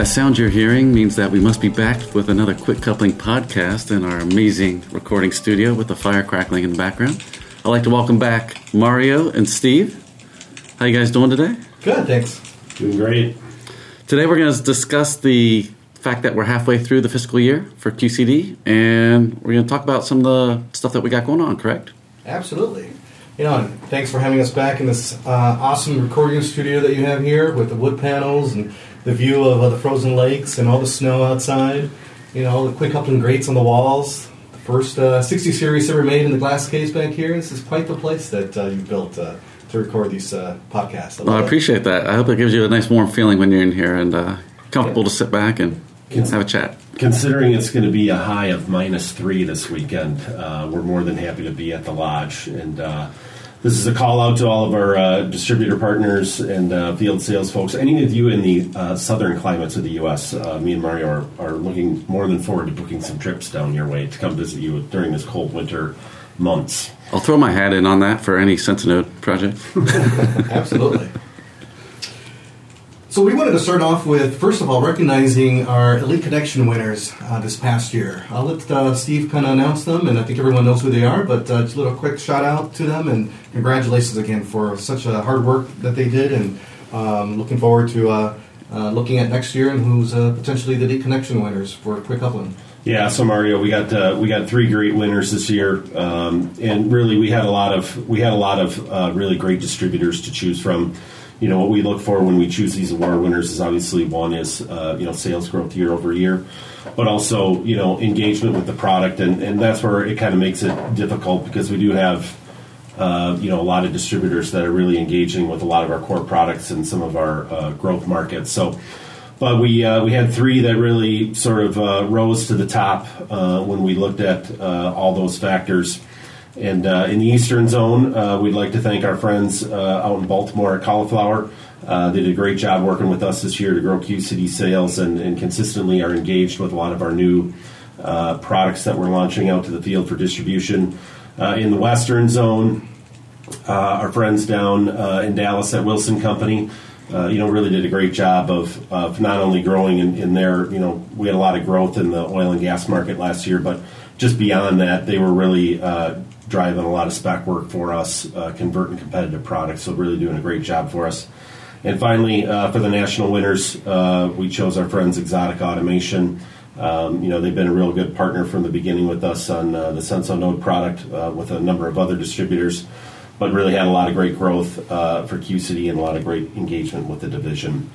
That sound you're hearing means that we must be back with another quick coupling podcast in our amazing recording studio with the fire crackling in the background. I'd like to welcome back Mario and Steve. How you guys doing today? Good, thanks. Doing great. Today we're going to discuss the fact that we're halfway through the fiscal year for QCD, and we're going to talk about some of the stuff that we got going on. Correct? Absolutely. You know, thanks for having us back in this uh, awesome recording studio that you have here with the wood panels and the view of uh, the frozen lakes and all the snow outside. You know, the quick coupling grates on the walls. The first uh, 60 series ever made in the glass case back here. This is quite the place that uh, you built uh, to record these uh, podcasts. I, Well, I appreciate that. I hope it gives you a nice warm feeling when you're in here and uh, comfortable to sit back and have a chat. Considering it's going to be a high of minus three this weekend, uh, we're more than happy to be at the lodge. And uh, this is a call out to all of our uh, distributor partners and uh, field sales folks. Any of you in the uh, southern climates of the U.S., uh, me and Mario are, are looking more than forward to booking some trips down your way to come visit you during this cold winter months. I'll throw my hat in on that for any SensoNode project. Absolutely. So we wanted to start off with, first of all, recognizing our Elite Connection winners uh, this past year. I'll let uh, Steve kind of announce them, and I think everyone knows who they are, but uh, just a little quick shout out to them, and congratulations again for such a hard work that they did, and um, looking forward to uh, uh, looking at next year and who's uh, potentially the Elite Connection winners for Quick Coupling. Yeah, so Mario, we got uh, we got three great winners this year, um, and really we had a lot of we had a lot of uh, really great distributors to choose from. You know what we look for when we choose these award winners is obviously one is uh, you know sales growth year over year, but also you know engagement with the product, and, and that's where it kind of makes it difficult because we do have uh, you know a lot of distributors that are really engaging with a lot of our core products and some of our uh, growth markets. So, but we uh, we had three that really sort of uh, rose to the top uh, when we looked at all those factors. And uh, in the Eastern Zone, uh, we'd like to thank our friends uh, out in Baltimore at Cauliflower. Uh, they did a great job working with us this year to grow QCD sales and, and consistently are engaged with a lot of our new uh, products that we're launching out to the field for distribution. Uh, in the Western Zone, our friends down in Dallas at Wilson Company, uh, you know, really did a great job of, of not only growing in, in you know, we had a lot of growth in the oil and gas market last year, but just beyond that, they were really uh, driving a lot of spec work for us, uh, converting competitive products, so really doing a great job for us. And finally, uh, for the national winners, uh, we chose our friends Exotic Automation. Um, you know, they've been a real good partner from the beginning with us on uh, the Senso Node product uh, with a number of other distributors, but really had a lot of great growth for QCD and a lot of great engagement with the division.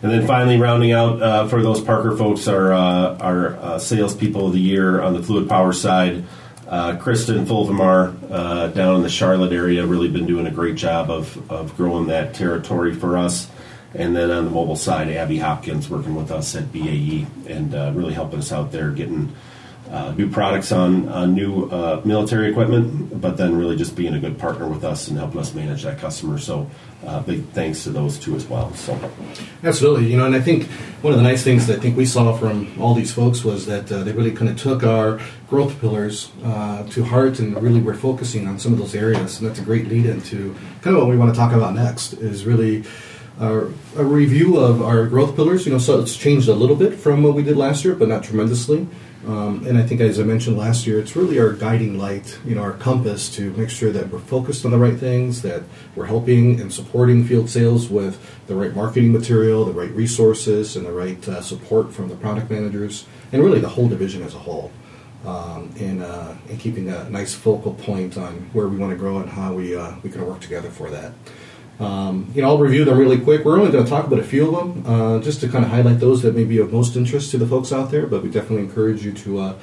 And then finally, rounding out uh, for those Parker folks, our, uh, our uh, salespeople of the year on the fluid power side. Uh, Kristen Fulvamar uh, down in the Charlotte area really been doing a great job of, of growing that territory for us. And then on the mobile side, Abby Hopkins working with us at BAE and uh, really helping us out there getting uh, new products on, new uh, military equipment, but then really just being a good partner with us and helping us manage that customer. So uh, big thanks to those two as well. So Absolutely, you know, and I think one of the nice things that I think we saw from all these folks was that uh, they really kind of took our growth pillars uh, to heart and really were focusing on some of those areas, and that's a great lead into kind of what we want to talk about next is really. A review of our growth pillars, you know, so it's changed a little bit from what we did last year, but not tremendously. Um, and I think, as I mentioned last year, it's really our guiding light, you know, our compass to make sure that we're focused on the right things, that we're helping and supporting field sales with the right marketing material, the right resources, and the right uh, support from the product managers, and really the whole division as a whole. Um, and, uh, and keeping a nice focal point on where we want to grow and how we, uh, we can work together for that. Um, you know, I'll review them really quick. We're only going to talk about a few of them, uh, just to kind of highlight those that may be of most interest to the folks out there. But we definitely encourage you to, uh,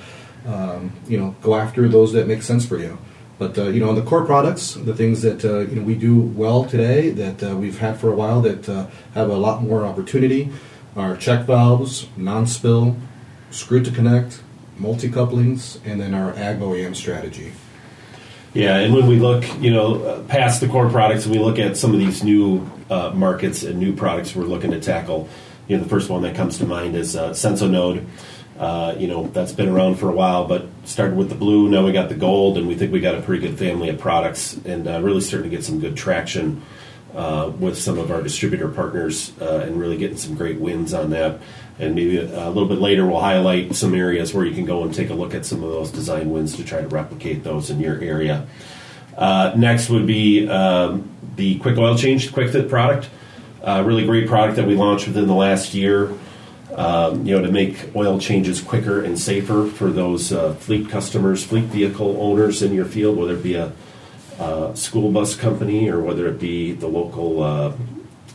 um, you know, go after those that make sense for you. But uh, you know, on the core products, the things that uh, you know we do well today, that uh, we've had for a while, that uh, have a lot more opportunity, are check valves, non-spill, screw to connect, multi-couplings, and then our ag OEM strategy. Yeah, and when we look, you know, past the core products, and we look at some of these new uh, markets and new products we're looking to tackle, you know, the first one that comes to mind is uh, SensoNode. Uh, you know, that's been around for a while, but started with the blue. Now we got the gold, and we think we got a pretty good family of products, and uh, really starting to get some good traction uh, with some of our distributor partners uh, and really getting some great wins on that. And maybe a, a little bit later, we'll highlight some areas where you can go and take a look at some of those design wins to try to replicate those in your area. Uh, next would be um, the Quick Oil Change Quick Fit product. Uh, really great product that we launched within the last year. Um, you know, to make oil changes quicker and safer for those uh, fleet customers, fleet vehicle owners in your field, whether it be a uh, school bus company or whether it be the local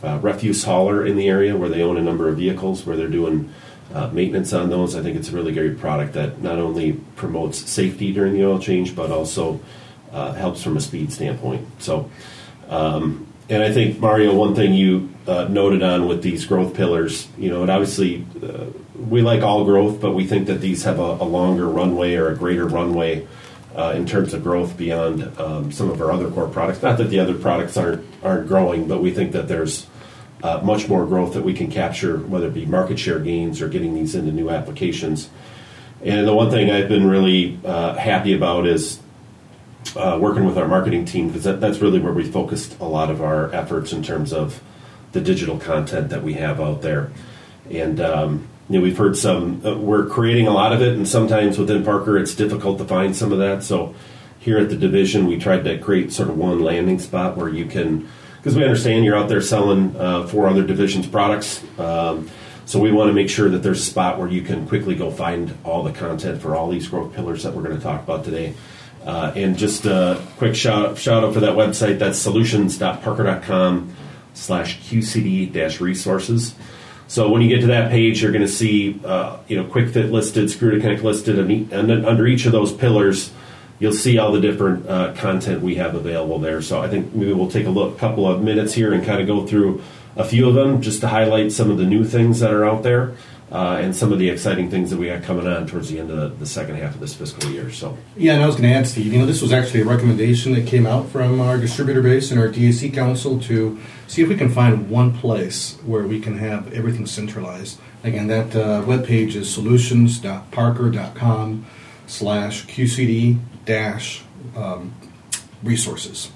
uh, uh, refuse hauler in the area where they own a number of vehicles where they're doing uh, maintenance on those. I think it's a really great product that not only promotes safety during the oil change but also uh, helps from a speed standpoint. So, um, and I think Mario, one thing you uh, noted on with these growth pillars, you know, and obviously we like all growth, but we think that these have a, a longer runway or a greater runway uh, in terms of growth beyond um, some of our other core products. Not that the other products aren't aren't growing, but we think that there's uh, much more growth that we can capture, whether it be market share gains or getting these into new applications. And the one thing I've been really uh, happy about is uh, working with our marketing team because that, that's really where we focused a lot of our efforts in terms of the digital content that we have out there. And um, you know, we've heard some. Uh, we're creating a lot of it, and sometimes within Parker, it's difficult to find some of that. So here at the division, we tried to create sort of one landing spot where you can, because we understand you're out there selling uh, four other divisions' products. Um, so we want to make sure that there's a spot where you can quickly go find all the content for all these growth pillars that we're going to talk about today. Uh, and just a quick shout, shout out for that website. That's solutions.parker.com slash QCD resources. So when you get to that page, you're going to see, uh, you know, Quick Fit listed, Screw to Connect listed, and, under each of those pillars, you'll see all the different uh, content we have available there. So I think maybe we'll take a look, couple of minutes here, and kind of go through a few of them just to highlight some of the new things that are out there uh, and some of the exciting things that we got coming on towards the end of the, the, second half of this fiscal year. So yeah, and I was going to add, Steve. You know, this was actually a recommendation that came out from our distributor base and our DAC council to see if we can find one place where we can have everything centralized. Again, that uh, web page is solutions.parker.com slash QCD dash um, resources.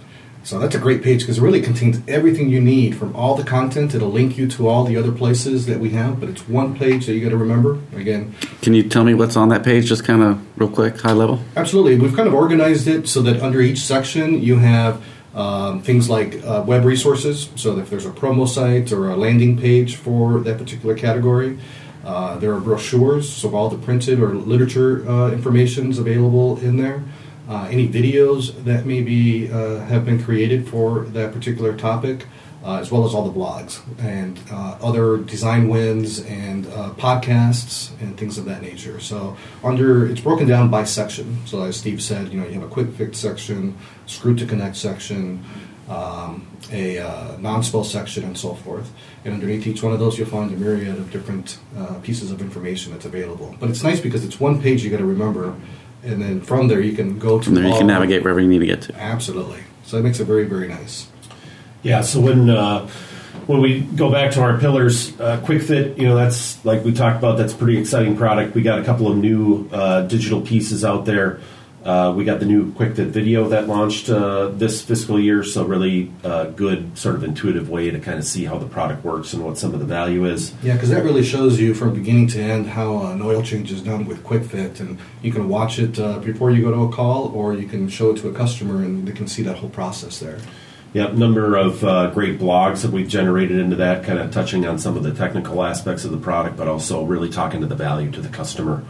So that's a great page because it really contains everything you need from all the content. It'll link you to all the other places that we have, but it's one page that you got to remember. Again, can you tell me what's on that page, just kind of real quick, high level? Absolutely. We've kind of organized it so that under each section you have um, things like uh, web resources. So if there's a promo site or a landing page for that particular category. Uh, there are brochures, so all the printed or literature uh, information is available in there uh, any videos that maybe uh, have been created for that particular topic, uh, as well as all the blogs and uh, other design wins and uh, podcasts and things of that nature. So under it's broken down by section. So as Steve said, you know you have a quick fit section, screw to connect section. Um, a uh, non-spill section and so forth. And underneath each one of those, you'll find a myriad of different pieces of information that's available. But it's nice because it's one page you got to remember and then from there you can go to. From there you can navigate wherever you need to get to. Absolutely. So it makes it very very nice. Yeah. So when uh, when we go back to our pillars, uh, Quick Fit, you know, that's like we talked about. That's a pretty exciting product. We got a couple of new uh, digital pieces out there uh, we got the new QuickFit video that launched uh, this fiscal year, so really uh, good, sort of intuitive way to kind of see how the product works and what some of the value is. Yeah, because that really shows you from beginning to end how an oil change is done with QuickFit, and you can watch it uh, before you go to a call, or you can show it to a customer, and they can see that whole process there. Yep, number of uh, great blogs that we've generated into that, kind of touching on some of the technical aspects of the product, but also really talking to the value to the customer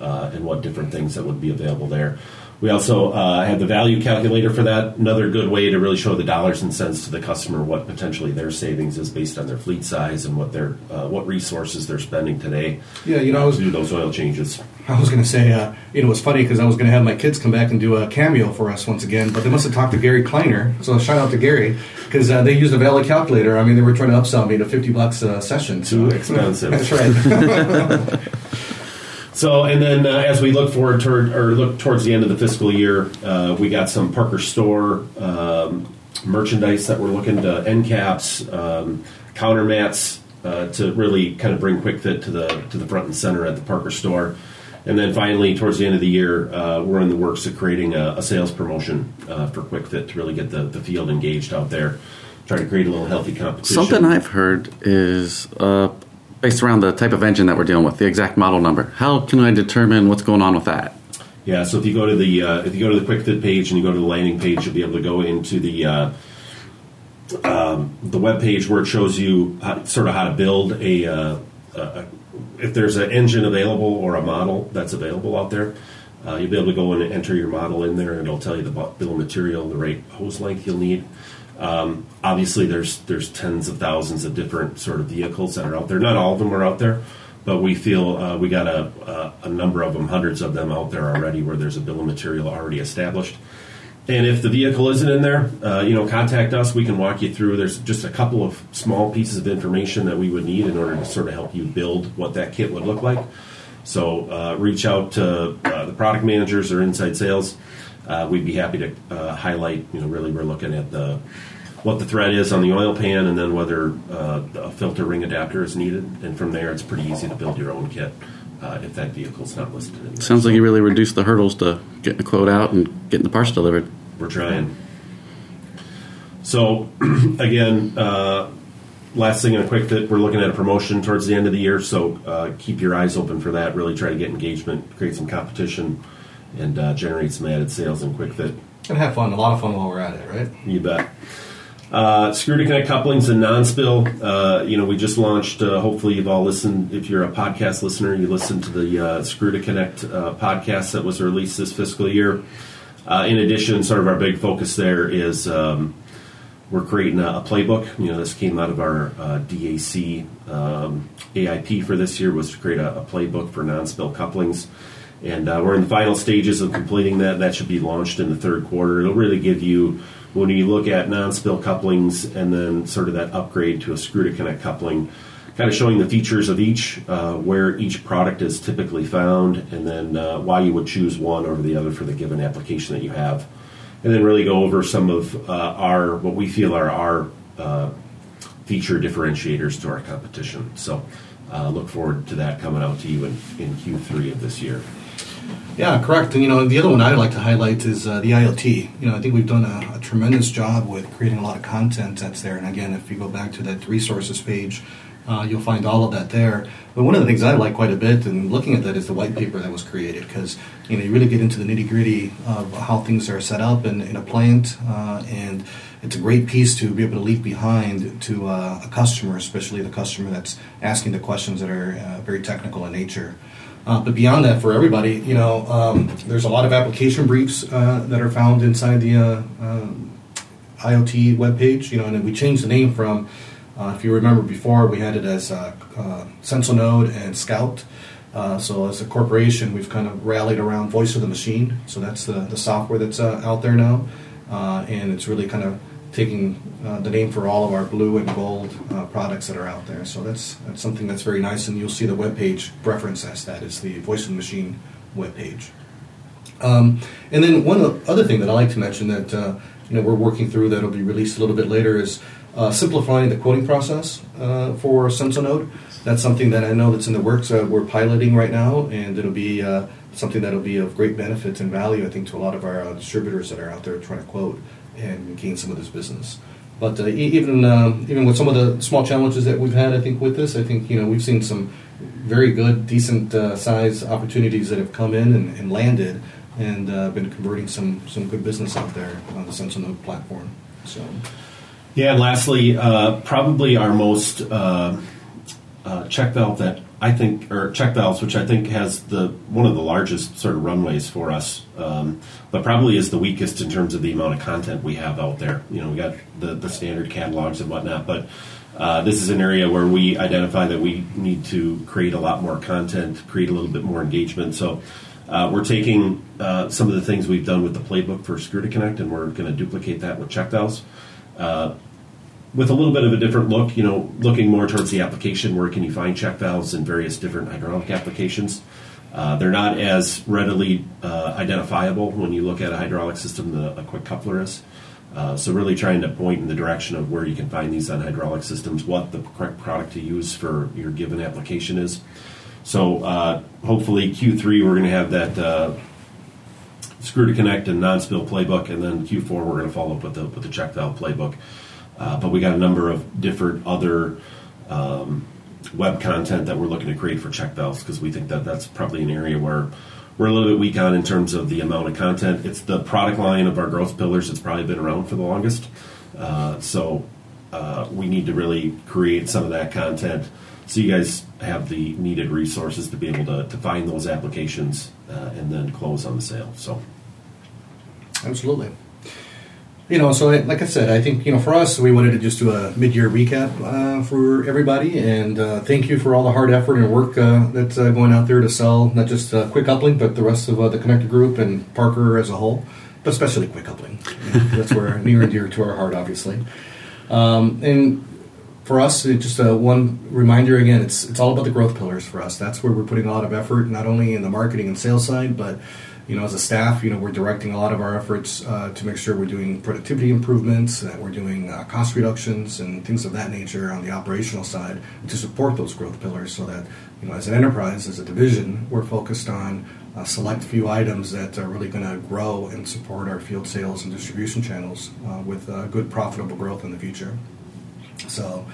uh, and what different things that would be available there. We also uh, have the value calculator for that. Another good way to really show the dollars and cents to the customer what potentially their savings is based on their fleet size and what their uh, what resources they're spending today. Yeah, you know, I was, to do those oil changes. I was going to say, uh, you know, it was funny because I was going to have my kids come back and do a cameo for us once again, but they must have talked to Gary Kleiner. So shout out to Gary because uh, they used a value calculator. I mean, they were trying to upsell me to fifty bucks a session. So. Too expensive. That's right. So, and then uh, as we look forward toward or look towards the end of the fiscal year, uh, we got some Parker Store um, merchandise that we're looking to end caps, um, counter mats uh, to really kind of bring Quick Fit to the to the front and center at the Parker Store. And then finally, towards the end of the year, uh, we're in the works of creating a, a sales promotion uh, for Quick Fit to really get the, the field engaged out there. try to create a little healthy competition. Something I've heard is uh, based around the type of engine that we're dealing with, the exact model number. How can I determine what's going on with that? Yeah, so if you go to the uh, if you go to the quick fit page and you go to the landing page, you'll be able to go into the uh, um, the web page where it shows you how, sort of how to build a, uh, a if there's an engine available or a model that's available out there. Uh, you'll be able to go and enter your model in there, and it'll tell you the bill of material, the right hose length you'll need. Um, obviously, there's there's tens of thousands of different sort of vehicles that are out there. Not all of them are out there, but we feel uh, we got a, a, a number of them, hundreds of them out there already, where there's a bill of material already established. And if the vehicle isn't in there, uh, you know, contact us. We can walk you through. There's just a couple of small pieces of information that we would need in order to sort of help you build what that kit would look like. So uh, reach out to uh, the product managers or inside sales. Uh, we'd be happy to uh, highlight. You know, really, we're looking at the what the thread is on the oil pan, and then whether uh, a filter ring adapter is needed. And from there, it's pretty easy to build your own kit uh, if that vehicle's not listed. In there. Sounds like you really reduced the hurdles to getting the quote out and getting the parts delivered. We're trying. So, again, uh, last thing in a quick fit, we're looking at a promotion towards the end of the year. So uh, keep your eyes open for that. Really try to get engagement, create some competition, and uh, generate some added sales in quick fit. And have fun, a lot of fun while we're at it, right? You bet. Uh, screw to connect couplings and non-spill. Uh, you know, we just launched. Uh, hopefully, you've all listened. If you're a podcast listener, you listened to the uh, Screw to Connect uh, podcast that was released this fiscal year. Uh, in addition, sort of our big focus there is um, we're creating a, a, playbook. You know, this came out of our DAC um, AIP for this year was to create a, a playbook for non-spill couplings. And we're in the final stages of completing that. That should be launched in the third quarter. It'll really give you when you look at non-spill couplings and then sort of that upgrade to a screw to connect coupling, kind of showing the features of each, uh, where each product is typically found, and then uh, why you would choose one over the other for the given application that you have, and then really go over some of uh, our what we feel are our uh, feature differentiators to our competition. So. Uh, look forward to that coming out to you in, in Q3 of this year. Yeah, correct. And you know, the other one I'd like to highlight is uh, the IoT. You know, I think we've done a, a, tremendous job with creating a lot of content that's there. And again, if you go back to that resources page, uh, you'll find all of that there. But one of the things I like quite a bit, and looking at that, is the white paper that was created because you know you really get into the nitty gritty of how things are set up in, in a plant, uh, and it's a great piece to be able to leave behind to uh, a customer, especially the customer that's asking the questions that are uh, very technical in nature. Uh, but beyond that, for everybody, you know, um, there's a lot of application briefs uh, that are found inside the uh, um, IoT webpage. You know, and we changed the name from, uh, if you remember before, we had it as uh, uh, SensoNode and Scout. so as a corporation, we've kind of rallied around Voice of the Machine. So that's the, the software that's out there now, and it's really kind of taking uh, the name for all of our blue and gold uh, products that are out there. So that's that's something that's very nice, and you'll see the web page reference as that is the Voice of the Machine web page. Um, and then one other thing that I like to mention that uh, you know we're working through that'll be released a little bit later is uh, simplifying the quoting process uh, for SensoNode. That's something that I know that's in the works. Uh, we're piloting right now, and it'll be something that'll be of great benefit and value, I think, to a lot of our distributors that are out there trying to quote and gain some of this business. But uh, even um, even with some of the small challenges that we've had, I think with this, I think you know we've seen some very good, decent uh, size opportunities that have come in and, and landed, and uh, been converting some some good business out there on the SensoNode platform. So, yeah. And lastly, uh, probably our most uh, uh, check valve that I think, or check valves, which I think has the one of the largest sort of runways for us, um, but probably is the weakest in terms of the amount of content we have out there. You know, we got the, the standard catalogs and whatnot, but uh, this is an area where we identify that we need to create a lot more content, create a little bit more engagement. So uh, we're taking uh, some of the things we've done with the playbook for Screw to Connect, and we're going to duplicate that with check valves. With a little bit of a different look, you know, looking more towards the application, where can you find check valves in various different hydraulic applications? Uh, they're not as readily uh, identifiable when you look at a hydraulic system than a, quick coupler is. Uh, so, really trying to point in the direction of where you can find these on hydraulic systems, what the correct product to use for your given application is. So, uh, hopefully, Q3 we're going to have that uh, screw to connect and non-spill playbook, and then Q4 we're going to follow up with the with the check valve playbook. Uh, but we got a number of different other um, web content that we're looking to create for check valves because we think that that's probably an area where we're a little bit weak on in terms of the amount of content. It's the product line of our growth pillars that's probably been around for the longest. Uh, so uh, we need to really create some of that content so you guys have the needed resources to be able to, to find those applications uh, and then close on the sale. So Absolutely. You know, so I- like I said, I think you know for us, we wanted to just do a mid-year recap uh, for everybody, and uh, thank you for all the hard effort and work uh, that's uh, going out there to sell not just uh, Quick Coupling, but the rest of uh, the Connector Group and Parker as a whole, but especially Quick Coupling. That's where near and dear to our heart, obviously. Um, and for us, just one reminder again, it's it's all about the growth pillars for us. That's where we're putting a lot of effort, not only in the marketing and sales side, but you know, as a staff, you know, we're directing a lot of our efforts uh, to make sure we're doing productivity improvements, that we're doing uh, cost reductions and things of that nature on the operational side to support those growth pillars. So that you know, as an enterprise, as a division, we're focused on a select few items that are really going to grow and support our field sales and distribution channels uh, with uh, good profitable growth in the future. So,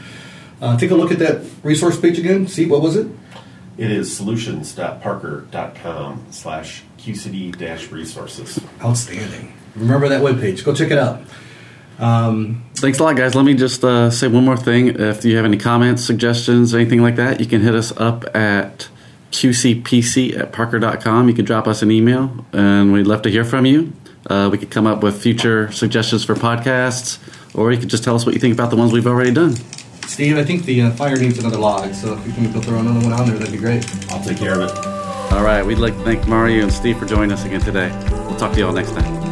uh, take a look at that resource page again. See what was it? it is solutions.parker.com slash QCD dash resources. Outstanding. Remember that webpage. Go check it out. Um, Thanks a lot, guys. Let me just uh, say one more thing. If you have any comments, suggestions, anything like that, you can hit us up at qcpc at parker.com. You can drop us an email, and we'd love to hear from you. Uh, we could come up with future suggestions for podcasts, or you could just tell us what you think about the ones we've already done. Steve, I think the uh, fire needs another log, so if you can go throw another one on there, that'd be great. I'll take care of it. All right, we'd like to thank Mario and Steve for joining us again today. We'll talk to you all next time.